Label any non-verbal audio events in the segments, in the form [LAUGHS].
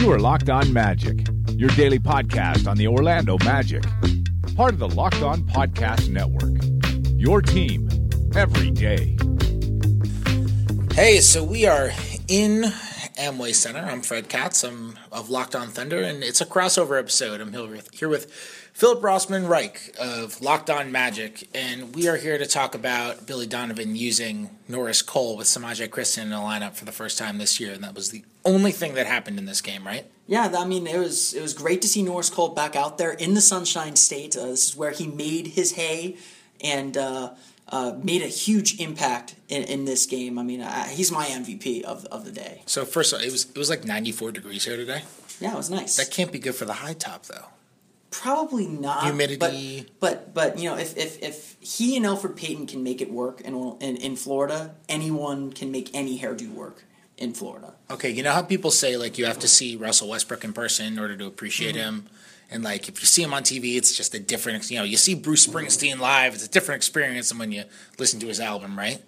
You are Locked On Magic, your daily podcast on the Orlando Magic, part of the Locked On Podcast Network. Your team every day. Hey, so we are in Amway Center. I'm Fred Katz. I'm of Locked On Thunder, and it's a crossover episode. I'm here with, Philip Rossman Reich of Locked On Magic, and we are here to talk about Billy Donovan using Norris Cole with Semaj Christon in the lineup for the first time this year, and that was the only thing that happened in this game, right? Yeah, I mean it was it was great to see Norris Cole back out there in the Sunshine State. Uh, this is where he made his hay and uh, uh, made a huge impact in, in this game. I mean, he's my MVP of, of the day. So first, of all, it was it was like 94 degrees here today. Yeah, it was nice. That can't be good for the high top, though. Probably not. Humidity. But, but, but you know, if, if, if he and Elfrid Payton can make it work in, in, in Florida, anyone can make any hairdo work in Florida. Okay, you know how people say like you have to see Russell Westbrook in person in order to appreciate mm-hmm. him, and like if you see him on TV, it's just a different. You know, you see Bruce Springsteen live, it's a different experience than when you listen to his album, right?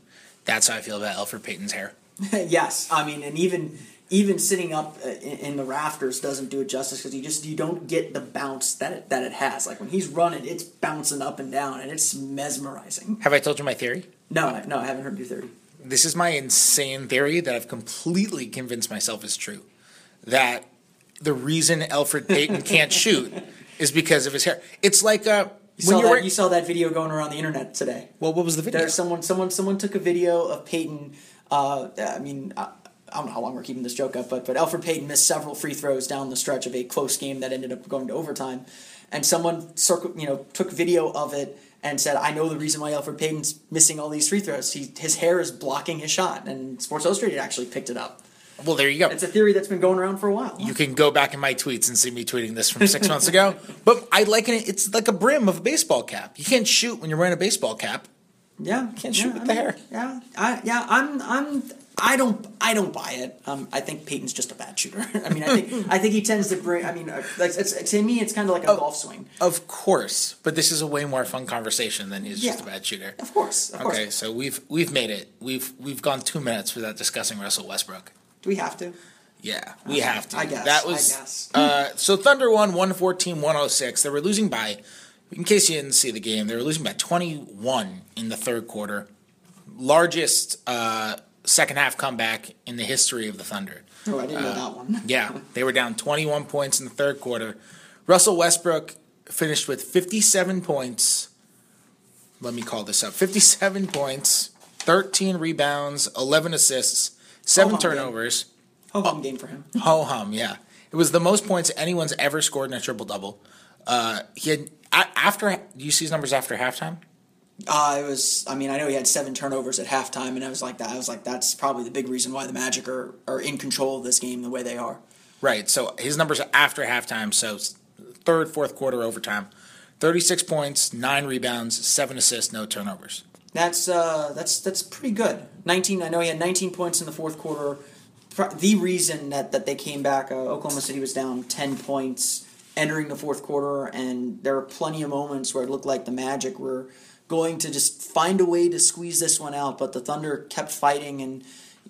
That's how I feel about Elfrid Payton's hair. [LAUGHS] yes, I mean, and even even sitting up uh, in, the rafters doesn't do it justice because you just you don't get the bounce that it, that it has. Like when he's running, it's bouncing up and down, and it's mesmerizing. Have I told you my theory? No, no, I haven't heard your theory. This is my insane theory that I've completely convinced myself is true. That the reason Elfrid Payton [LAUGHS] can't shoot is because of his hair. It's like uh, you saw, that, wearing... you saw that video going around the internet today. Well, what was the video? There's someone, someone, someone took a video of Payton. Uh, I mean, uh, I don't know how long we're keeping this joke up, but but Elfrid Payton missed several free throws down the stretch of a close game that ended up going to overtime, and someone circle, you know took video of it and said, "I know the reason why Elfrid Payton's missing all these free throws. He, his hair is blocking his shot." And Sports Illustrated actually picked it up. Well, there you go. It's a theory that's been going around for a while. You can go back in my tweets and see me tweeting this from six months ago. [LAUGHS] But I liken it. It's like a brim of a baseball cap. You can't shoot when you're wearing a baseball cap. Yeah, you can't shoot with I the hair. Yeah, I, yeah. I'm, I'm, I don't I don't buy it. Um, I think Payton's just a bad shooter. [LAUGHS] I mean, I think I think he tends to bring. I mean, uh, like it's, to me, it's kind of like a oh, golf swing. Of course, but this is a way more fun conversation than he's yeah. just a bad shooter. Of course. Of okay, course. so we've we've made it. We've we've gone two minutes without discussing Russell Westbrook. Do we have to? Yeah, we have to. I guess. That was. Uh, so Thunder won 114 106. They were losing by, in case you didn't see the game, they were losing by 21 in the third quarter. Largest. Uh, second half comeback in the history of the Thunder. Oh, I didn't uh, know that one. [LAUGHS] yeah, they were down 21 points in the third quarter. Russell Westbrook finished with 57 points. Let me call this up 57 points, 13 rebounds, 11 assists, 7 turnovers. Ho hum game for him. [LAUGHS] Ho hum, yeah. It was the most points anyone's ever scored in a triple double. Uh, he had after. Do you see his numbers after halftime? Uh, it was. I mean, I know he had seven turnovers at halftime, and I was like that. I was like, that's probably the big reason why the Magic are, are in control of this game the way they are. Right. So his numbers after halftime. So third, fourth quarter, overtime, thirty-six points, nine rebounds, seven assists, no turnovers. That's uh, that's that's pretty good. Nineteen. I know he had nineteen points in the fourth quarter. The reason that, that they came back, uh, Oklahoma City was down ten points entering the fourth quarter, and there were plenty of moments where it looked like the Magic were going to just find a way to squeeze this one out, but the Thunder kept fighting and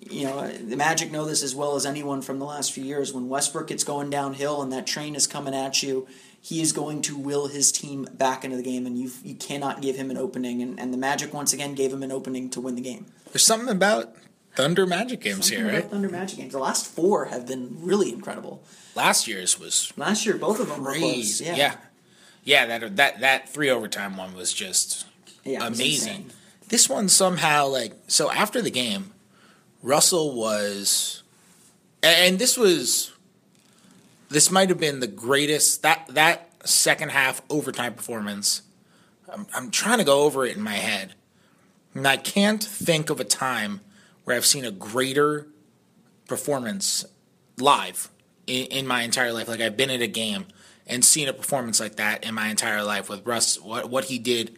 you know, the Magic know this as well as anyone from the last few years. When Westbrook gets going downhill and that train is coming at you, he is going to will his team back into the game, and you you cannot give him an opening. And, and the Magic once again gave him an opening to win the game. There's something about Thunder Magic games something here, right? Thunder Magic games. The last four have been really incredible. Last year's was last year. Both of them crazy. were close. Yeah. yeah, yeah. That that that three overtime one was just yeah, amazing. This one somehow like so after the game, Russell was, and this was, this might have been the greatest that that second half overtime performance. I'm, I'm trying to go over it in my head, and I can't think of a time where I've seen a greater performance live in, in my entire life. Like I've been at a game and seen a performance like that in my entire life with Russ. What what he did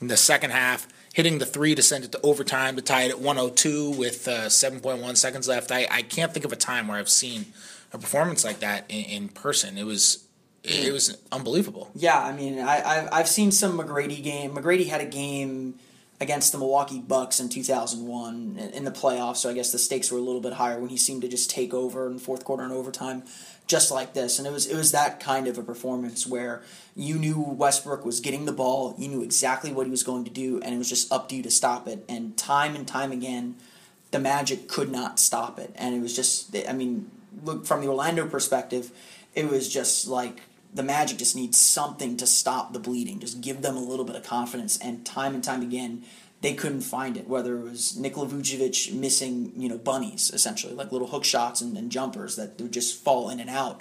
in the second half, hitting the three to send it to overtime to tie it at 102 with uh, 7.1 seconds left. I, I can't think of a time where I've seen a performance like that in, in person. It was it was unbelievable. Yeah, I mean, I, I've, I've seen some McGrady game. McGrady had a game against the Milwaukee Bucks in 2001 in, the playoffs, so I guess the stakes were a little bit higher when he seemed to just take over in fourth quarter and overtime, just like this. And it was it was that kind of a performance where you knew Westbrook was getting the ball, you knew exactly what he was going to do, and it was just up to you to stop it. And time and time again, the Magic could not stop it, and it was just I mean, look from the Orlando perspective, it was just like the Magic just needs something to stop the bleeding, just give them a little bit of confidence. And time and time again, they couldn't find it. Whether it was Nikola Vucevic missing, you know, bunnies essentially, like little hook shots and, and jumpers that would just fall in and out,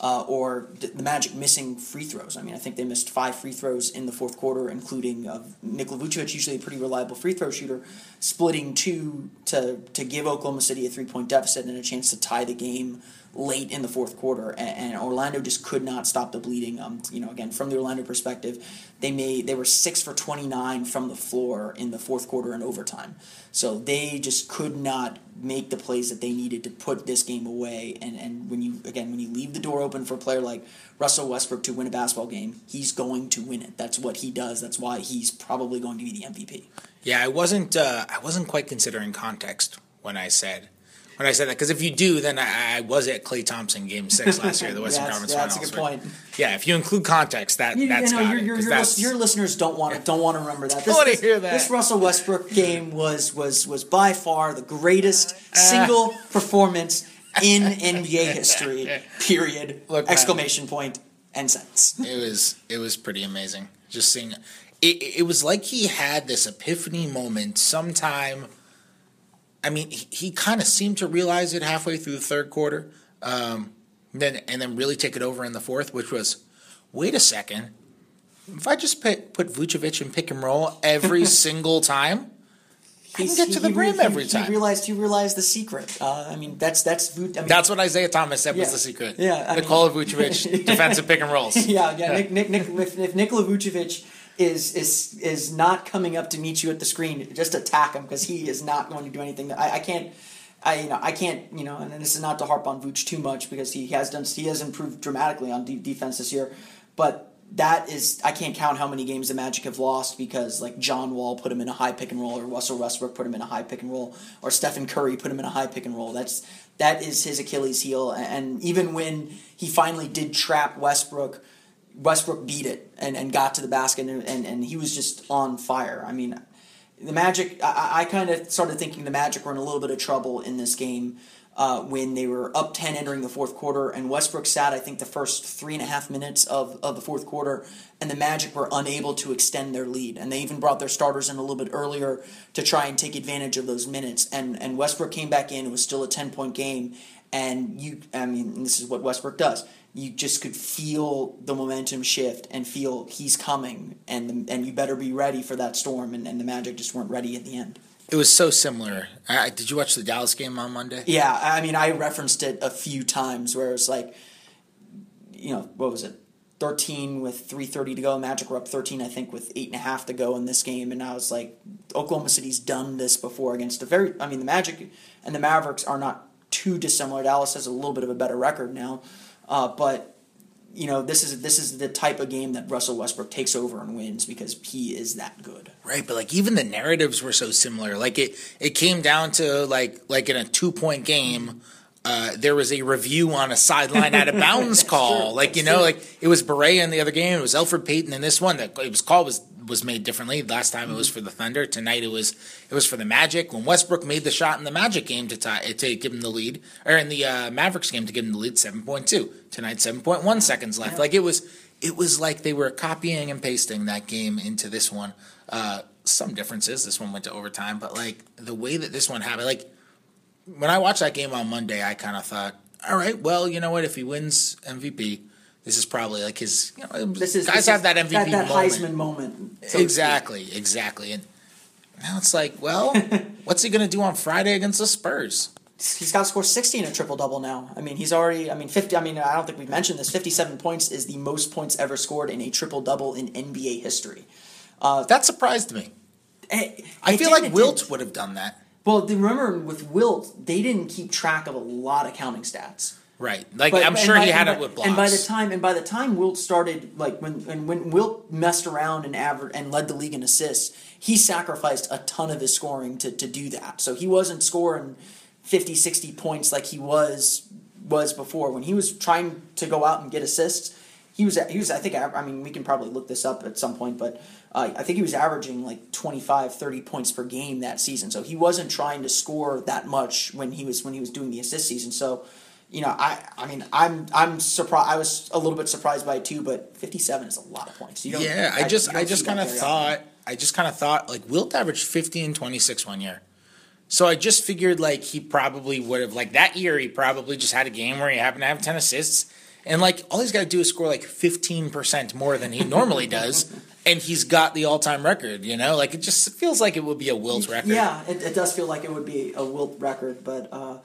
uh, or the Magic missing free throws. I mean, I think they missed five free throws in the fourth quarter, including uh, Nikola Vucevic, usually a pretty reliable free throw shooter, splitting two to to give Oklahoma City a three point deficit and a chance to tie the game late in the fourth quarter, and, and Orlando just could not stop the bleeding. Um, you know, again from the Orlando perspective, they made they were six for twenty nine from the floor in the fourth quarter and overtime. So they just could not make the plays that they needed to put this game away. And and when you again when you leave the door open for a player like Russell Westbrook to win a basketball game, he's going to win it. That's what he does. That's why he's probably going to be the MVP. Yeah, I wasn't uh, I wasn't quite considering context when I said when I said that because if you do, then I, I, was at Klay Thompson Game Six last year, the [LAUGHS] Western Conference yeah, Finals. That's a good point. Yeah, if you include context, that you, that's you know, your, it, your, your, that's, your, listeners don't want to don't want to remember that. [LAUGHS] This, want to hear that. This Russell Westbrook game was was was by far the greatest single performance in [LAUGHS] NBA history. Period. Look, Exclamation point and sentence. It was it was pretty amazing. Just seeing it, it was like he had this epiphany moment sometime I mean, he, he kind of seemed to realize it halfway through the third quarter, um, then and then really take it over in the fourth, which was, wait a second, if I just put, put Vucevic in pick and roll every [LAUGHS] single time, I can get to the he, rim he, every he, time. He realized he realized the secret. Uh, I mean, that's that's. I mean, that's what Isaiah Thomas said yeah, was the secret. Yeah, I Nikola mean, Vucevic [LAUGHS] defensive pick and rolls. [LAUGHS] Yeah, yeah. Nick, Nick, Nick, if, if Nikola Vucevic is is is not coming up to meet you at the screen, just attack him because he is not going to do anything. I, I can't. I you know I can't you know, and this is not to harp on Vooch too much because he has done he has improved dramatically on de- defense this year, but that is I can't count how many games the Magic have lost because like John Wall put him in a high pick and roll, or Russell Westbrook put him in a high pick and roll, or Stephen Curry put him in a high pick and roll. That's that is his Achilles heel, and even when he finally did trap Westbrook. Westbrook beat it and, and got to the basket and, and, and he was just on fire. I mean, the Magic, I, I kind of started thinking the Magic were in a little bit of trouble in this game uh, when they were up 10 entering the fourth quarter, and Westbrook sat, I think, the first three and a half minutes of, of the fourth quarter, and the Magic were unable to extend their lead. And they even brought their starters in a little bit earlier to try and take advantage of those minutes. And, and Westbrook came back in, it was still a 10 point game, and you, I mean, this is what Westbrook does you just could feel the momentum shift and feel he's coming and the, and you better be ready for that storm. And, and the magic just weren't ready at the end. It was so similar. Uh, did you watch the dallas game on monday? Yeah i mean i referenced it a few times where it's like you know what was it? 13 with 3.30 to go. Magic were up 13 i think with 8.5 to go in this game. And i was like oklahoma city's done this before against a very i mean the magic and the mavericks are not too dissimilar. Dallas has a little bit of a better record now uh, but you know, this is this is the type of game that Russell Westbrook takes over and wins because he is that good. Right, but like even the narratives were so similar. Like it it came down to like like in a two point game. Uh, there was a review on a sideline out of bounds [LAUGHS] call, true, like you know, like it was Barea in the other game, it was Alfred Payton in this one. That it was called was was made differently. Last time it was for the Thunder. Tonight it was it was for the Magic. When Westbrook made the shot in the Magic game to tie to give him the lead, or in the uh, Mavericks game to give him the lead, seven point two. Tonight seven point one seconds left. Like it was it was like they were copying and pasting that game into this one. Uh, some differences. This one went to overtime, but like the way that this one happened, like when I watched that game on Monday, I kind of thought, all right, well, you know what? If he wins MVP, this is probably like his. You know, This is guys this have that MVP that, that moment. Heisman moment. so exactly, exactly. And now it's like, well, [LAUGHS] what's he going to do on Friday against the Spurs? he's got to score 60 in a triple double now. I mean, he's already, I mean, 50, I mean, I don't think we've mentioned this. 57 points is the most points ever scored in a triple double in NBA history. Uh, that surprised me. It- I it feel like Wilt didn't. would have done that. Well, remember with Wilt, they didn't keep track of a lot of counting stats. Right. Like But- I'm sure by- he had and it with blocks. And by the time and by the time Wilt started, like when and when Wilt messed around and aver- and led the league in assists, he sacrificed a ton of his scoring to, to do that. So he wasn't scoring 50, 60 points like he was was before. When he was trying to go out and get assists, he was he was I think I mean we can probably look this up at some point, but uh, I think he was averaging like 25, 30 points per game that season. So he wasn't trying to score that much when he was when he was doing the assist season. So you know, I I mean, I'm I'm surprised. I was a little bit surprised by it too, but 57 is a lot of points. You don't, yeah, I just I, just kind of thought often. I just kind of thought like Wilt averaged 50 and 26 one year. So I just figured like he probably would have like that year he probably just had a game where he happened to have 10 assists and like all he's got to do is score like 15% more than he [LAUGHS] normally does and he's got the all-time record, you know? Like it just feels like it would be a Wilt record. Yeah, it, it does feel like it would be a Wilt record, but uh,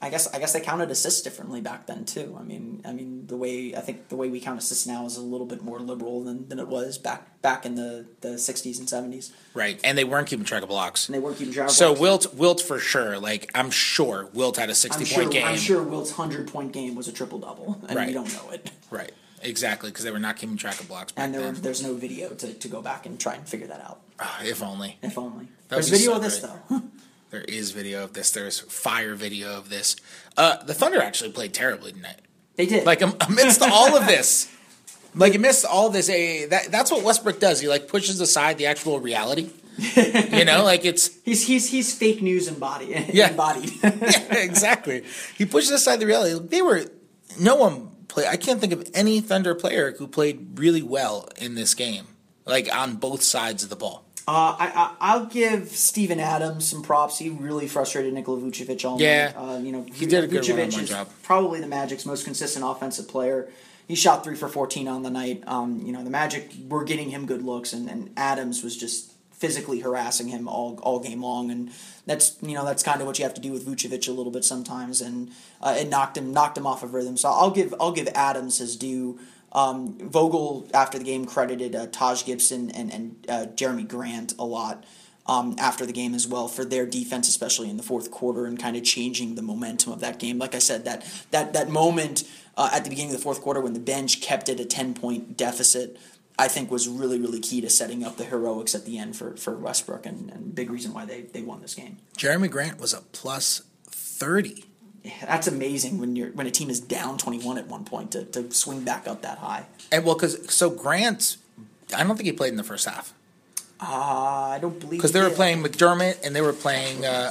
I guess I guess they counted assists differently back then too. I mean, I mean the way I think the way we count assists now is a little bit more liberal than, than it was back back in the, the 60s and 70s. Right. And they weren't keeping track of blocks. And they weren't keeping track. of So blocks. Wilt Wilt for sure. Like I'm sure Wilt had a 60 I'm sure, point game. I'm sure Wilt's hundred point game was a triple double, and Right. we don't know it. Right. Exactly, because they were not keeping track of blocks back And there, then. there's no video to, to go back and try and figure that out. Ah, if only. If only. That There's video so of this great. though. [LAUGHS] There is video of this. There's fire video of this. Uh, the Thunder actually played terribly tonight. They did. Like amidst all of this, like amidst all this, eh, that that's what Westbrook does. He like pushes aside the actual reality. you know, like it's [LAUGHS] he's he's he's fake news embodied. [LAUGHS] Yeah. embodied. [LAUGHS] yeah, exactly. He pushes aside the reality. They were no one play. I can't think of any Thunder player who played really well in this game, like on both sides of the ball. Uh, I, I I'll give Steven Adams some props. He really frustrated Nikola Vucevic all Yeah. night. Uh, you know, He did a good Vucevic is job. probably the Magic's most consistent offensive player. He shot three for fourteen on the night. Um, you know, the Magic were getting him good looks, and, and Adams was just physically harassing him all all game long. And that's you know that's kind of what you have to do with Vucevic a little bit sometimes, and uh, it knocked him knocked him off of rhythm. So I'll give I'll give Adams his due. Um, Vogel, after the game, credited uh, Taj Gibson and, and uh, Jerami Grant a lot um, after the game as well for their defense, especially in the fourth quarter and kind of changing the momentum of that game. Like I said, that that that moment uh, at the beginning of the fourth quarter when the bench kept it a ten point deficit. I think was really, really key to setting up the heroics at the end for, for Westbrook and, and big reason why they, they won this game. Jerami Grant was a plus 30 that's amazing when you're when a team is down twenty one at one point to, to swing back up that high. And well, because so Grant, I don't think he played in the first half Uh, I don't believe because they he were playing McDermott and they were playing. Uh,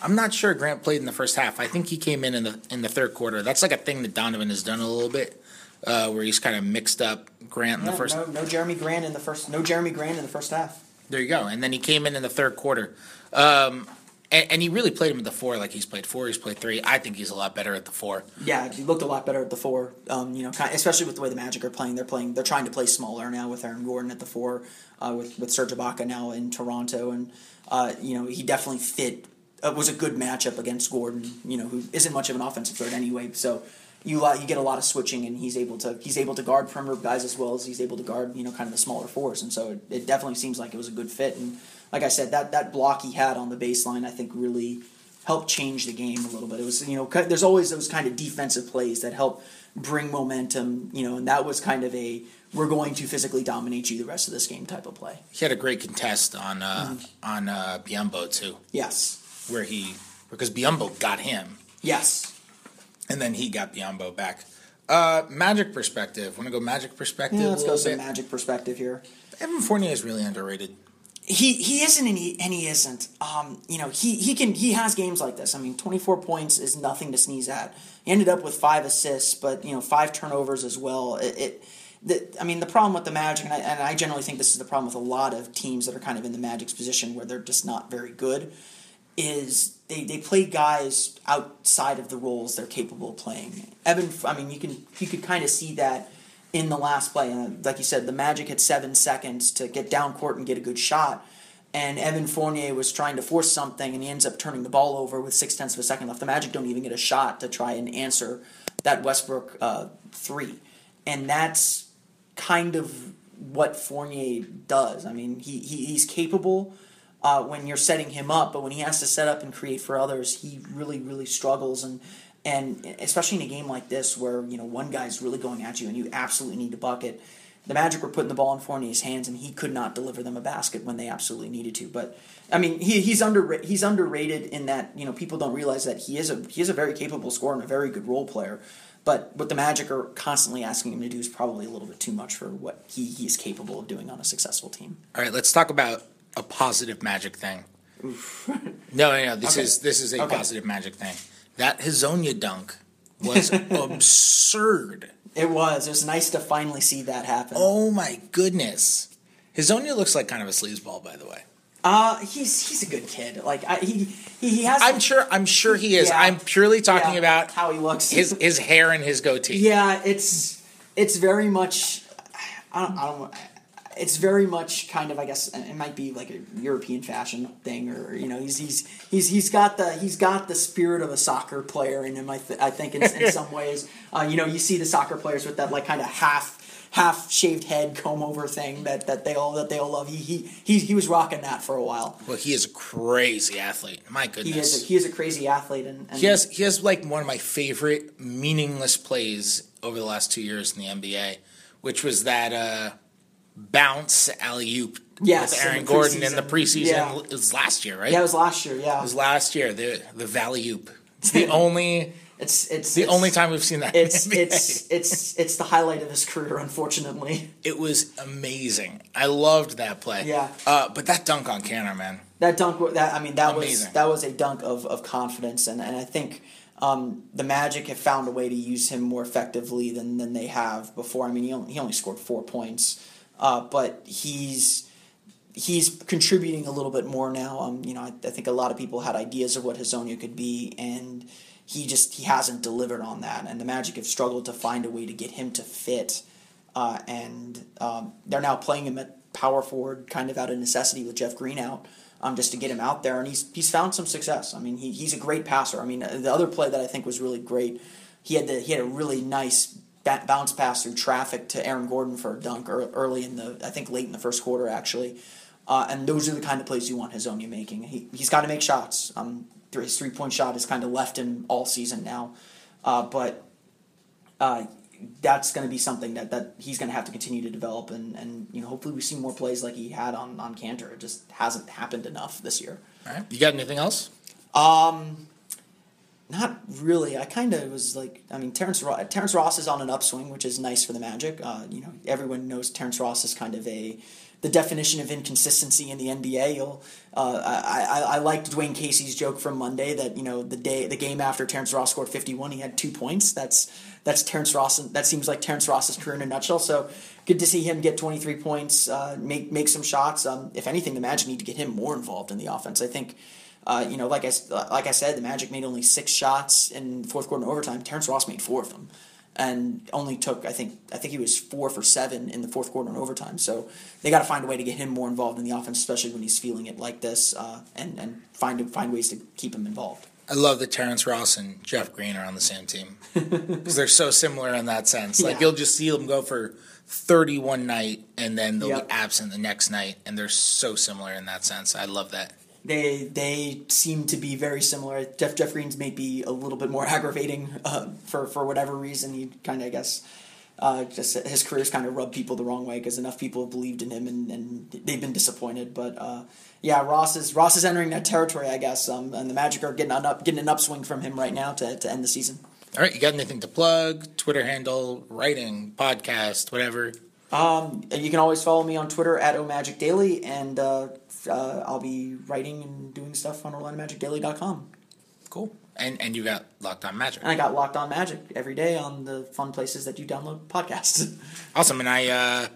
I'm not sure Grant played in the first half. I think he came in in the in the third quarter. That's like a thing that Donovan has done a little bit, uh, where he's kind of mixed up Grant in Yeah, the first. no, no Jerami Grant in the first no Jerami Grant in the first half. There you go. And then he came in in the third quarter. Um, and, and he really played him at the four like he's played four, he's played three. I think he's a lot better at the four. Yeah, he looked a lot better at the four. Um, you know, kind especially with the way the Magic are playing. They're playing. They're trying to play smaller now with Aaron Gordon at the four, uh, with with Serge Ibaka now in Toronto, and uh, you know he definitely fit. Uh, was a good matchup against Gordon. You know, who isn't much of an offensive threat anyway. So you uh, you get a lot of switching, and he's able to he's able to guard perimeter guys as well as he's able to guard you know kind of the smaller fours, and so it, it definitely seems like it was a good fit. And like I said, that that block he had on the baseline, I think really helped change the game a little bit. It was you know there's always those kind of defensive plays that help bring momentum, you know, and that was kind of a we're going to physically dominate you the rest of this game type of play. He had a great contest on uh, on uh, Biyombo too, Yes, where he because Biyombo got him, yes. and then he got Biyombo back. Uh, magic perspective. Want to go magic perspective? Yeah, let's go some bit? magic perspective here. Evan Fournier is really underrated. He he isn't and he, and he isn't. Um, you know he he can he has games like this. I mean, twenty four points is nothing to sneeze at. He ended up with five assists, but you know five turnovers as well. It. it the, I mean, the problem with the Magic, and I, and I generally think this is the problem with a lot of teams that are kind of in the Magic's position where they're just not very good, is they, they play guys outside of the roles they're capable of playing. Evan, I mean, you can you could kind of see that in the last play. And like you said, the Magic had seven seconds to get down court and get a good shot. and Evan Fournier was trying to force something, and he ends up turning the ball over with six tenths of a second left. The Magic don't even get a shot to try and answer that Westbrook uh, three, and that's kind of what Fournier does. I mean, he, he he's capable uh, when you're setting him up, but when he has to set up and create for others, he really really struggles and. And especially in a game like this, where you know one guy's really going at you, and you absolutely need to bucket, the Magic were putting the ball in Fournier's hands, and he could not deliver them a basket when they absolutely needed to. But I mean, he, he's under he's underrated in that you know people don't realize that he is a he is a very capable scorer and a very good role player. But what the Magic are constantly asking him to do is probably a little bit too much for what he, he is capable of doing on a successful team. All right, let's talk about a positive Magic thing. no, no, no. This Okay. is this is a Okay. positive Magic thing. That Hezonja dunk was [LAUGHS] absurd. It was. It was nice to finally see that happen. Oh my goodness. Hezonja looks like kind of a sleazeball, by the way. Uh, he's he's a good kid. Like I, he, he he has. I'm sure. I'm sure he is. Yeah. I'm purely talking Yeah, about how he looks. his his hair and his goatee. Yeah, it's it's very much. I don't. I don't it's very much kind of I guess it might be like a European fashion thing or you know he's he's he's he's got the he's got the spirit of a soccer player in him I, th- I think in, in [LAUGHS] some ways uh, you know you see the soccer players with that like kind of half half shaved head comb over thing that, that they all that they all love he, he he he was rocking that for a while Well, he is a crazy athlete. My he goodness. is a, he is a crazy athlete and, and He has he has like one of my favorite meaningless plays over the last two years in the NBA, which was that uh, bounce alley oop Yes, with Aaron Gordon in the preseason. Yeah. It was last year, right? yeah it was last year yeah It was last year. The the valley oop. It's the [LAUGHS] only it's it's the it's- only time we've seen that. it's the it's it's it's the highlight of his career, unfortunately. it was amazing. I loved that play. Yeah. Uh, but that dunk on Kanter, man. That dunk, that I mean, that was that was a dunk of, of confidence, and, and I think um, the Magic have found a way to use him more effectively than, than they have before. I mean, he only, he only scored four points, uh, but he's he's contributing a little bit more now. Um, you know, I, I think a lot of people had ideas of what Hezonja could be, and he just he hasn't delivered on that. And the Magic have struggled to find a way to get him to fit, uh, and um, they're now playing him at power forward, kind of out of necessity with Jeff Green out. Um, just to get him out there, and he's he's found some success. I mean, he, he's a great passer. I mean, uh, the other play that I think was really great, he had the he had a really nice bounce pass through traffic to Aaron Gordon for a dunk ear- early in the I think late in the first quarter actually, uh, and those are the kind of plays you want Hezonja making. He he's got to make shots. Um, his three point shot has kind of left him all season now, uh, but uh, that's going to be something that, that he's going to have to continue to develop, and, and you know hopefully we see more plays like he had on on Kanter. It just hasn't happened enough this year. All right. You got anything else? Not really. I kind of was like, I mean, Terrence Ross, Terrence Ross is on an upswing, which is nice for the Magic. Uh, you know, everyone knows Terrence Ross is kind of a the definition of inconsistency in the NBA. You'll, uh, I, I, I liked Dwane Casey's joke from Monday that you know the day the game after Terrence Ross scored fifty one, he had two points. That's that's Terrence Ross. That seems like Terrence Ross's career in a nutshell. So good to see him get twenty three points, uh, make make some shots. Um, if anything, the Magic need to get him more involved in the offense. I think. Uh, you know, like I like I said, the Magic made only six shots in fourth quarter and overtime. Terrence Ross made four of them, and only took I think I think he was four for seven in the fourth quarter and overtime. So they got to find a way to get him more involved in the offense, especially when he's feeling it like this, uh, and and find find ways to keep him involved. I love that Terrence Ross and Jeff Green are on the same team [LAUGHS] because they're so similar in that sense. Like Yeah. you'll just see them go for thirty one night and then they'll Yep. be absent the next night, and they're so similar in that sense. I love that. They they seem to be very similar. Jeff Jeff Green's may be a little bit more [LAUGHS] aggravating uh, for for whatever reason. He kind of I guess uh, just his career's kind of rubbed people the wrong way because enough people have believed in him and, and they've been disappointed. But uh, yeah, Ross is Ross is entering that territory, I guess. Um, and the Magic are getting an up getting an upswing from him right now to, to end the season. All right, you got anything to plug? Twitter handle, writing, podcast, whatever. Um, You can always follow me on Twitter at omagicdaily, and uh, uh, I'll be writing and doing stuff on OrlandoMagicDaily.com. Cool. And and you got Locked On Magic. And I got Locked On Magic every day on the fun places that you download podcasts. [LAUGHS] Awesome. And I, uh,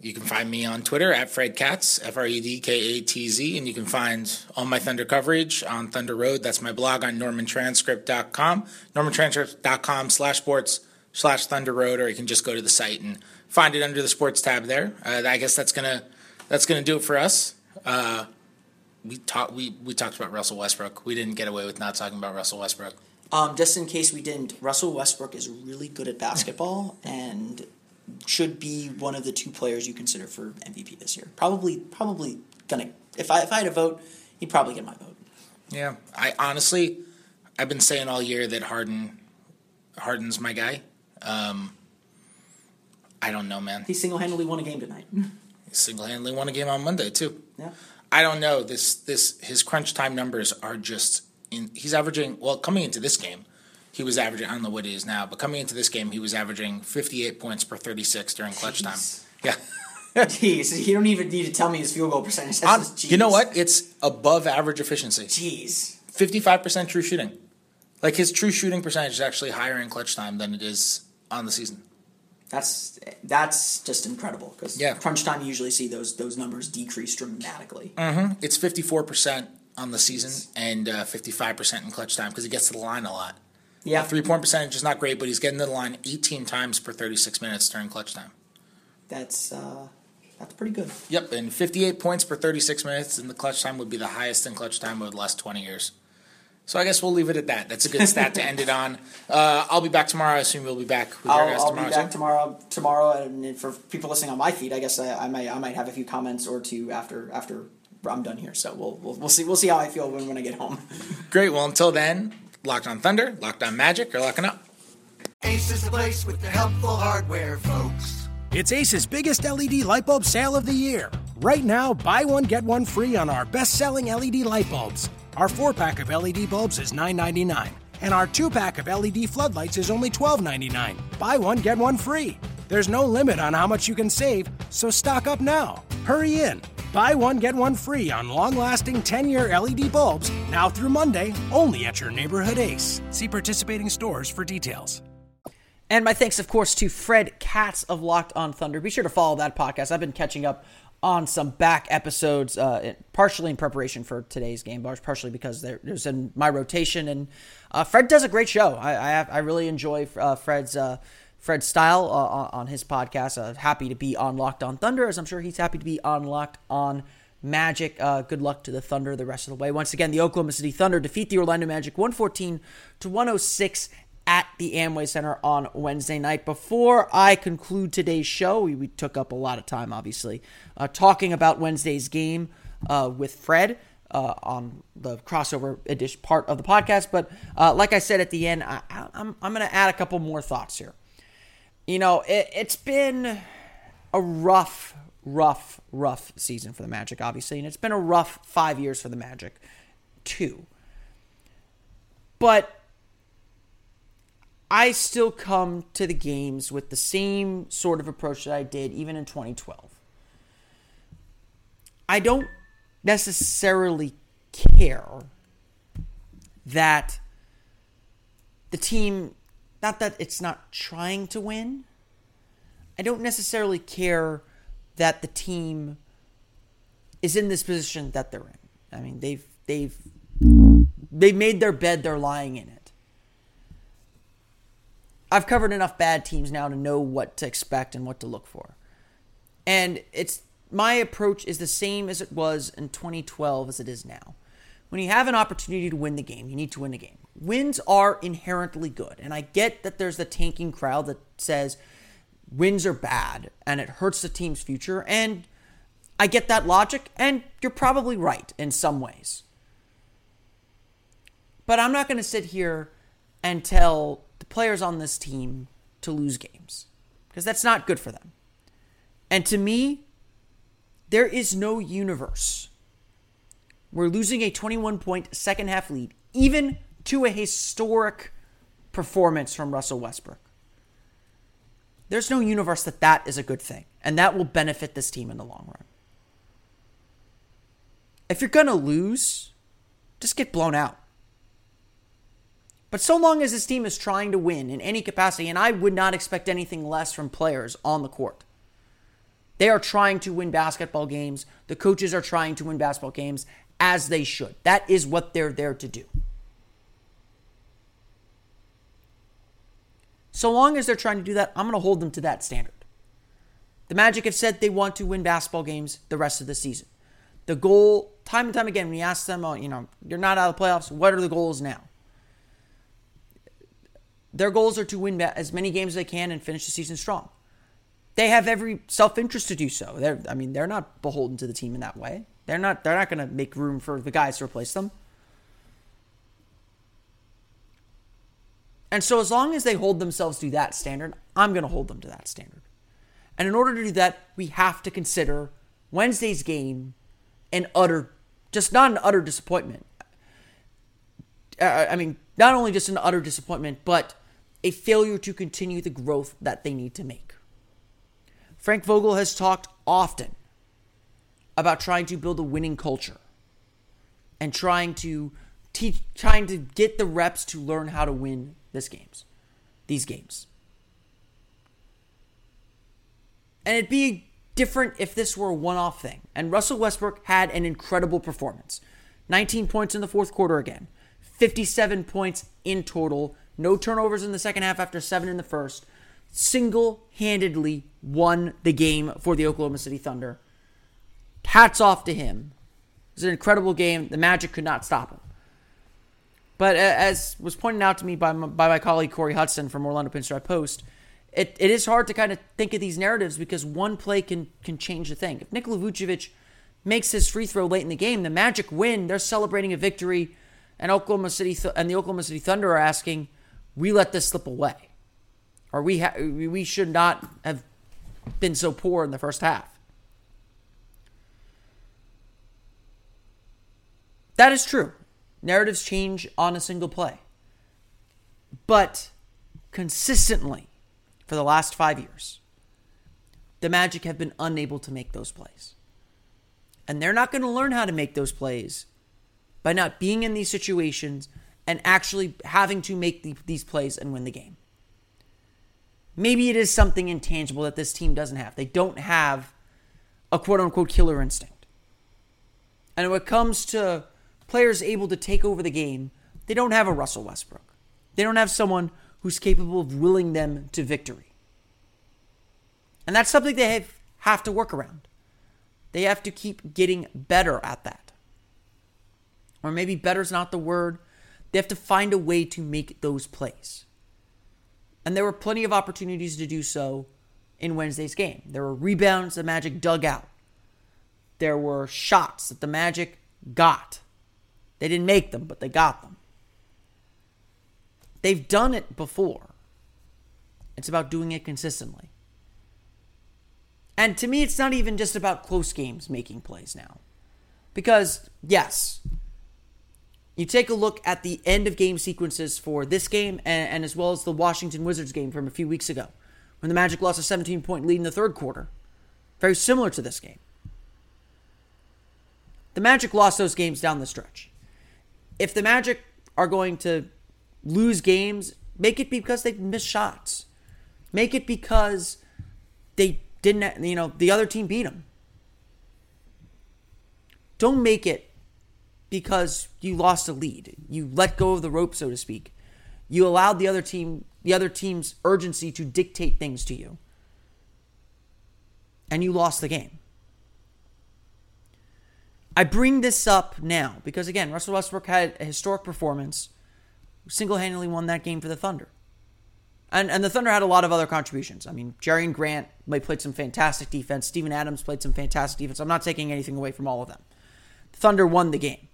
you can find me on Twitter at Fred Katz, F R E D K A T Z, and you can find all my Thunder coverage on Thunder Road. That's my blog on normantranscript.com, normantranscript.com slash sports slash Thunder Road, or you can just go to the site and find it under the sports tab there. Uh, I guess that's gonna that's gonna do it for us. Uh, we talked we, we talked about Russell Westbrook. We didn't get away with not talking about Russell Westbrook. Um, just in case we didn't, Russell Westbrook is really good at basketball and should be one of the two players you consider for MVP this year. Probably, probably gonna. If I if I had a vote, he'd probably get my vote. Yeah, I honestly, I've been saying all year that Harden, Harden's my guy. Um, I don't know, man. He single handedly won a game tonight. [LAUGHS] He single handedly won a game on Monday too. yeah. I don't know. This this his crunch time numbers are just in. He's averaging well coming into this game. He was averaging. I don't know what he is now, but coming into this game, he was averaging 58 points per 36 during clutch time. Yeah. [LAUGHS] Jeez, you don't even need to tell me his field goal percentage. That's On- just, you know what? It's above average efficiency. Jeez. 55% true shooting. Like his true shooting percentage is actually higher in clutch time than it is on the season. That's that's just incredible because Yeah. crunch time you usually see those those numbers decrease dramatically. It's 54% on the season and uh, 55% in clutch time because he gets to the line a lot. Yeah, Three point percentage is not great, but he's getting to the line 18 times per 36 minutes during clutch time. that's uh, that's pretty good. Yep, and 58 points per 36 minutes in the clutch time would be the highest in clutch time over the last 20 years. So I guess we'll leave it at that. That's a good stat to end it on. [LAUGHS] Uh, I'll be back tomorrow. I assume you'll be back with your I'll, guys I'll tomorrow. be back too? tomorrow. Tomorrow, and for people listening on my feed, I guess I, I might I might have a few comments or two after after I'm done here. So we'll we'll, we'll see we'll see how I feel when, when I get home. [LAUGHS] Great. Well, until then, locked on Thunder, locked on Magic, or locking up. Ace is the place with the helpful hardware, folks. It's Ace's biggest LED light bulb sale of the year. Right now, buy one, get one free on our best selling LED light bulbs. Our four pack of LED bulbs is $9.99, and our two pack of LED floodlights is only $12.99. Buy one, get one free. There's no limit on how much you can save, so stock up now. Hurry in. Buy one, get one free on long lasting 10 year LED bulbs now through Monday, only at your neighborhood Ace. See participating stores for details. And my thanks, of course, to Fred Katz of Locked on Thunder. Be sure to follow that podcast. I've been catching up on some back episodes, uh, partially in preparation for today's game, but partially because there- there's in my rotation. And uh, Fred does a great show. I I, I really enjoy uh, Fred's uh, Fred's style uh, on his podcast. Uh, happy to be on Locked on Thunder, as I'm sure he's happy to be on Locked on Magic. Good luck to the Thunder the rest of the way. Once again, the Oklahoma City Thunder defeat the Orlando Magic 114 to 106 at the Amway Center on Wednesday night. Before I conclude today's show, we, we took up a lot of time, obviously, uh, talking about Wednesday's game uh, with Fred. Uh, on the crossover edition part of the podcast, but uh, like I said at the end, I, I'm going to add a couple more thoughts here. You know, it, it's been a rough, rough, rough season for the Magic, obviously, and it's been a rough five years for the Magic, too. But I still come to the games with the same sort of approach that I did even in 2012. I don't necessarily care that the team, not that it's not trying to win, I don't necessarily care that the team is in this position that they're in. I mean, they've they've they've made their bed, they're lying in it. I've covered enough bad teams now to know what to expect and what to look for. And it's my approach is the same as it was in 2012 as it is now. When you have an opportunity to win the game, you need to win the game. Wins are inherently good. And I get that there's the tanking crowd that says wins are bad and it hurts the team's future. And I get that logic, and you're probably right in some ways. But I'm not going to sit here and tell the players on this team to lose games because that's not good for them. And to me, there is no universe where losing a 21 point second half lead, even to a historic performance from Russell Westbrook, there's no universe that that is a good thing. And that will benefit this team in the long run. If you're going to lose, just get blown out. But so long as this team is trying to win in any capacity, and I would not expect anything less from players on the court, they are trying to win basketball games. The coaches are trying to win basketball games as they should. That is what they're there to do. So long as they're trying to do that, I'm going to hold them to that standard. The Magic have said they want to win basketball games the rest of the season. The goal, time and time again, when you ask them, oh, you know, you're not out of the playoffs, what are the goals now? Their goals are to win as many games as they can and finish the season strong. They have every self-interest to do so. They're, I mean, they're not beholden to the team in that way. They're not. They're not going to make room for the guys to replace them. And so, as long as they hold themselves to that standard, I'm going to hold them to that standard. And in order to do that, we have to consider Wednesday's game an utter, just not an utter disappointment. Uh, I mean, not only just an utter disappointment, but a failure to continue the growth that they need to make. Frank Vogel has talked often about trying to build a winning culture and trying to teach trying to get the reps to learn how to win this games these games. And it'd be different if this were a one-off thing. And Russell Westbrook had an incredible performance. 19 points in the fourth quarter again. 57 points in total no turnovers in the second half after 7 in the first single-handedly won the game for the Oklahoma City Thunder hats off to him. It was an incredible game. The Magic could not stop him. But as was pointed out to me by my, by my colleague Corey Hudson from Orlando Pinstripe Post, it, it is hard to kind of think of these narratives because one play can can change the thing. If Nikola Vucevic makes his free throw late in the game, the Magic win. They're celebrating a victory, and Oklahoma City th- and the Oklahoma City Thunder are asking, "We let this slip away, or we ha- we should not have been so poor in the first half." That is true. Narratives change on a single play. But consistently, for the last five years, the Magic have been unable to make those plays. And they're not going to learn how to make those plays by not being in these situations and actually having to make the, these plays and win the game. Maybe it is something intangible that this team doesn't have. They don't have a quote unquote killer instinct. And when it comes to players able to take over the game, they don't have a Russell Westbrook. They don't have someone who's capable of willing them to victory. And that's something they have, have to work around. They have to keep getting better at that. Or maybe better is not the word. They have to find a way to make those plays. And there were plenty of opportunities to do so in Wednesday's game. There were rebounds the Magic dug out. There were shots that the Magic got. They didn't make them, but they got them. They've done it before. It's about doing it consistently. And to me, it's not even just about close games making plays now. Because, yes, you take a look at the end of game sequences for this game and, and, as well as the Washington Wizards game from a few weeks ago when the Magic lost a 17 point lead in the third quarter. Very similar to this game. The Magic lost those games down the stretch if the Magic are going to lose games, make it because they missed shots. Make it because they didn't, you know, the other team beat them. Don't make it because you lost a lead. You let go of the rope, so to speak. You allowed the other team, the other team's urgency to dictate things to you. And you lost the game. I bring this up now because, again, Russell Westbrook had a historic performance, single handedly won that game for the Thunder. And, and the Thunder had a lot of other contributions. I mean, Jerian Grant played some fantastic defense. Steven Adams played some fantastic defense. I'm not taking anything away from all of them. The Thunder won the game.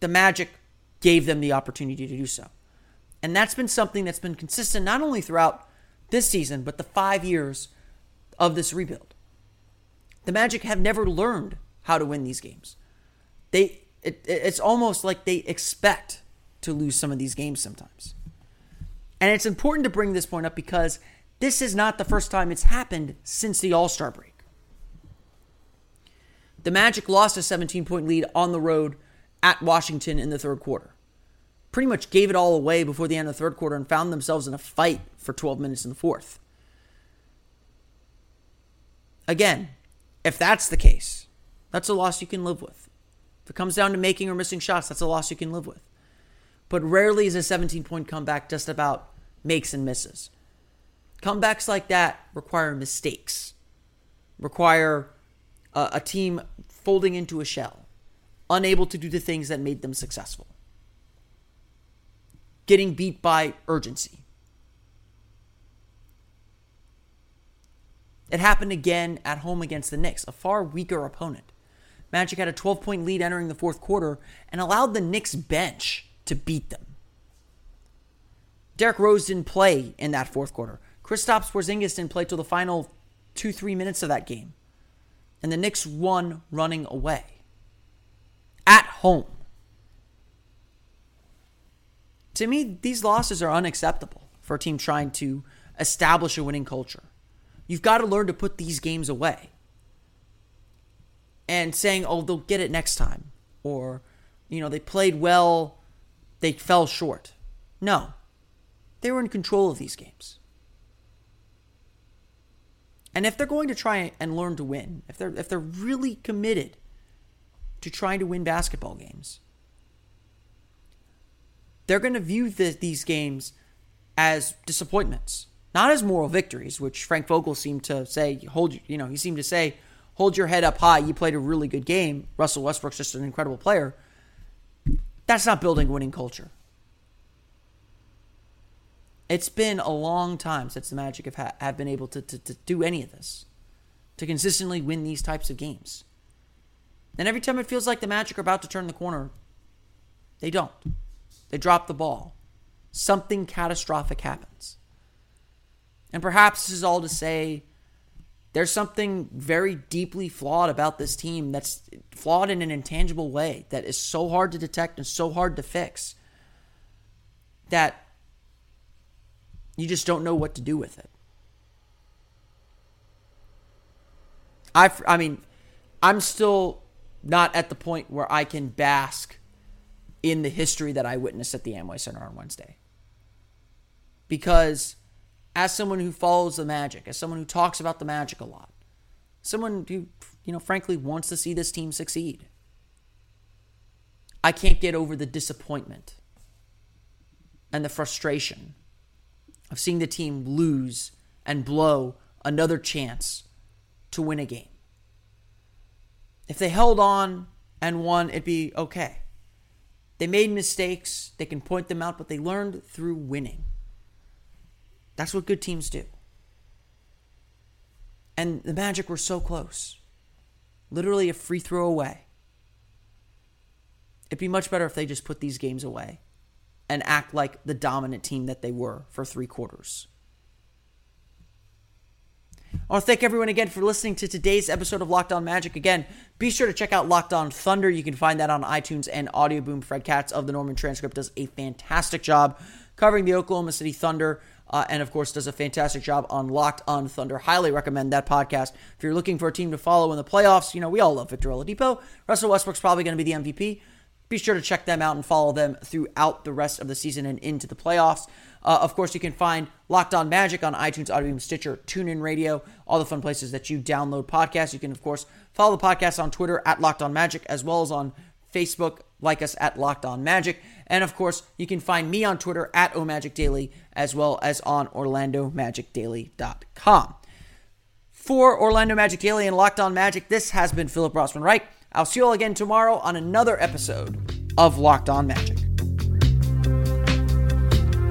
The Magic gave them the opportunity to do so. And that's been something that's been consistent not only throughout this season, but the five years of this rebuild. The Magic have never learned how to win these games. They it, it's almost like they expect to lose some of these games sometimes. And it's important to bring this point up because this is not the first time it's happened since the All-Star break. The Magic lost a 17 point lead on the road at Washington in the third quarter. Pretty much gave it all away before the end of the third quarter and found themselves in a fight for 12 minutes in the fourth. Again, if that's the case, that's a loss you can live with. If it comes down to making or missing shots, that's a loss you can live with. But rarely is a 17 point comeback just about makes and misses. Comebacks like that require mistakes, require uh, a team folding into a shell, unable to do the things that made them successful, getting beat by urgency. It happened again at home against the Knicks, a far weaker opponent. Magic had a 12 point lead entering the fourth quarter and allowed the Knicks bench to beat them. Derrick Rose didn't play in that fourth quarter. Kristaps Porzingis didn't play till the final two, three minutes of that game. And the Knicks won running away. At home. To me, these losses are unacceptable for a team trying to establish a winning culture. You've got to learn to put these games away. And saying, oh, they'll get it next time. Or, you know, they played well, they fell short. No. They were in control of these games. And if they're going to try and learn to win, if they're if they're really committed to trying to win basketball games, they're going to view the, these games as disappointments, not as moral victories, which Frank Vogel seemed to say. Hold you know he seemed to say, hold your head up high. You played a really good game. Russell Westbrook's just an incredible player. That's not building winning culture. It's been a long time since the Magic have, ha- have been able to, to, to do any of this, to consistently win these types of games. And every time it feels like the Magic are about to turn the corner, they don't. They drop the ball. Something catastrophic happens. And perhaps this is all to say there's something very deeply flawed about this team that's flawed in an intangible way that is so hard to detect and so hard to fix that you just don't know what to do with it. I, I mean, I'm still not at the point where I can bask in the history that I witnessed at the Amway Center on Wednesday. Because as someone who follows the magic, as someone who talks about the magic a lot, someone who, you know, frankly wants to see this team succeed, I can't get over the disappointment and the frustration of seeing the team lose and blow another chance to win a game. If they held on and won, it'd be okay. They made mistakes, they can point them out, but they learned through winning. That's what good teams do. And the Magic were so close. Literally a free throw away. It'd be much better if they just put these games away and act like the dominant team that they were for three quarters. I want to thank everyone again for listening to today's episode of Locked On Magic. Again, be sure to check out Locked On Thunder. You can find that on iTunes and Audio Boom. Fred Katz of the Norman Transcript does a fantastic job covering the Oklahoma City Thunder. Uh, and of course, does a fantastic job on Locked On Thunder. Highly recommend that podcast. If you're looking for a team to follow in the playoffs, you know, we all love Victor Oladipo. Russell Westbrook's probably going to be the MVP be sure to check them out and follow them throughout the rest of the season and into the playoffs. Uh, of course, you can find Locked On Magic on iTunes, Audio Stitcher, TuneIn Radio, all the fun places that you download podcasts. You can, of course, follow the podcast on Twitter at Locked On Magic, as well as on Facebook, like us at Locked On Magic. And of course, you can find me on Twitter at OMagicDaily, as well as on OrlandoMagicDaily.com. For Orlando Magic Daily and Locked On Magic, this has been Philip Rossman Reich. I'll see you all again tomorrow on another episode of Locked On Magic.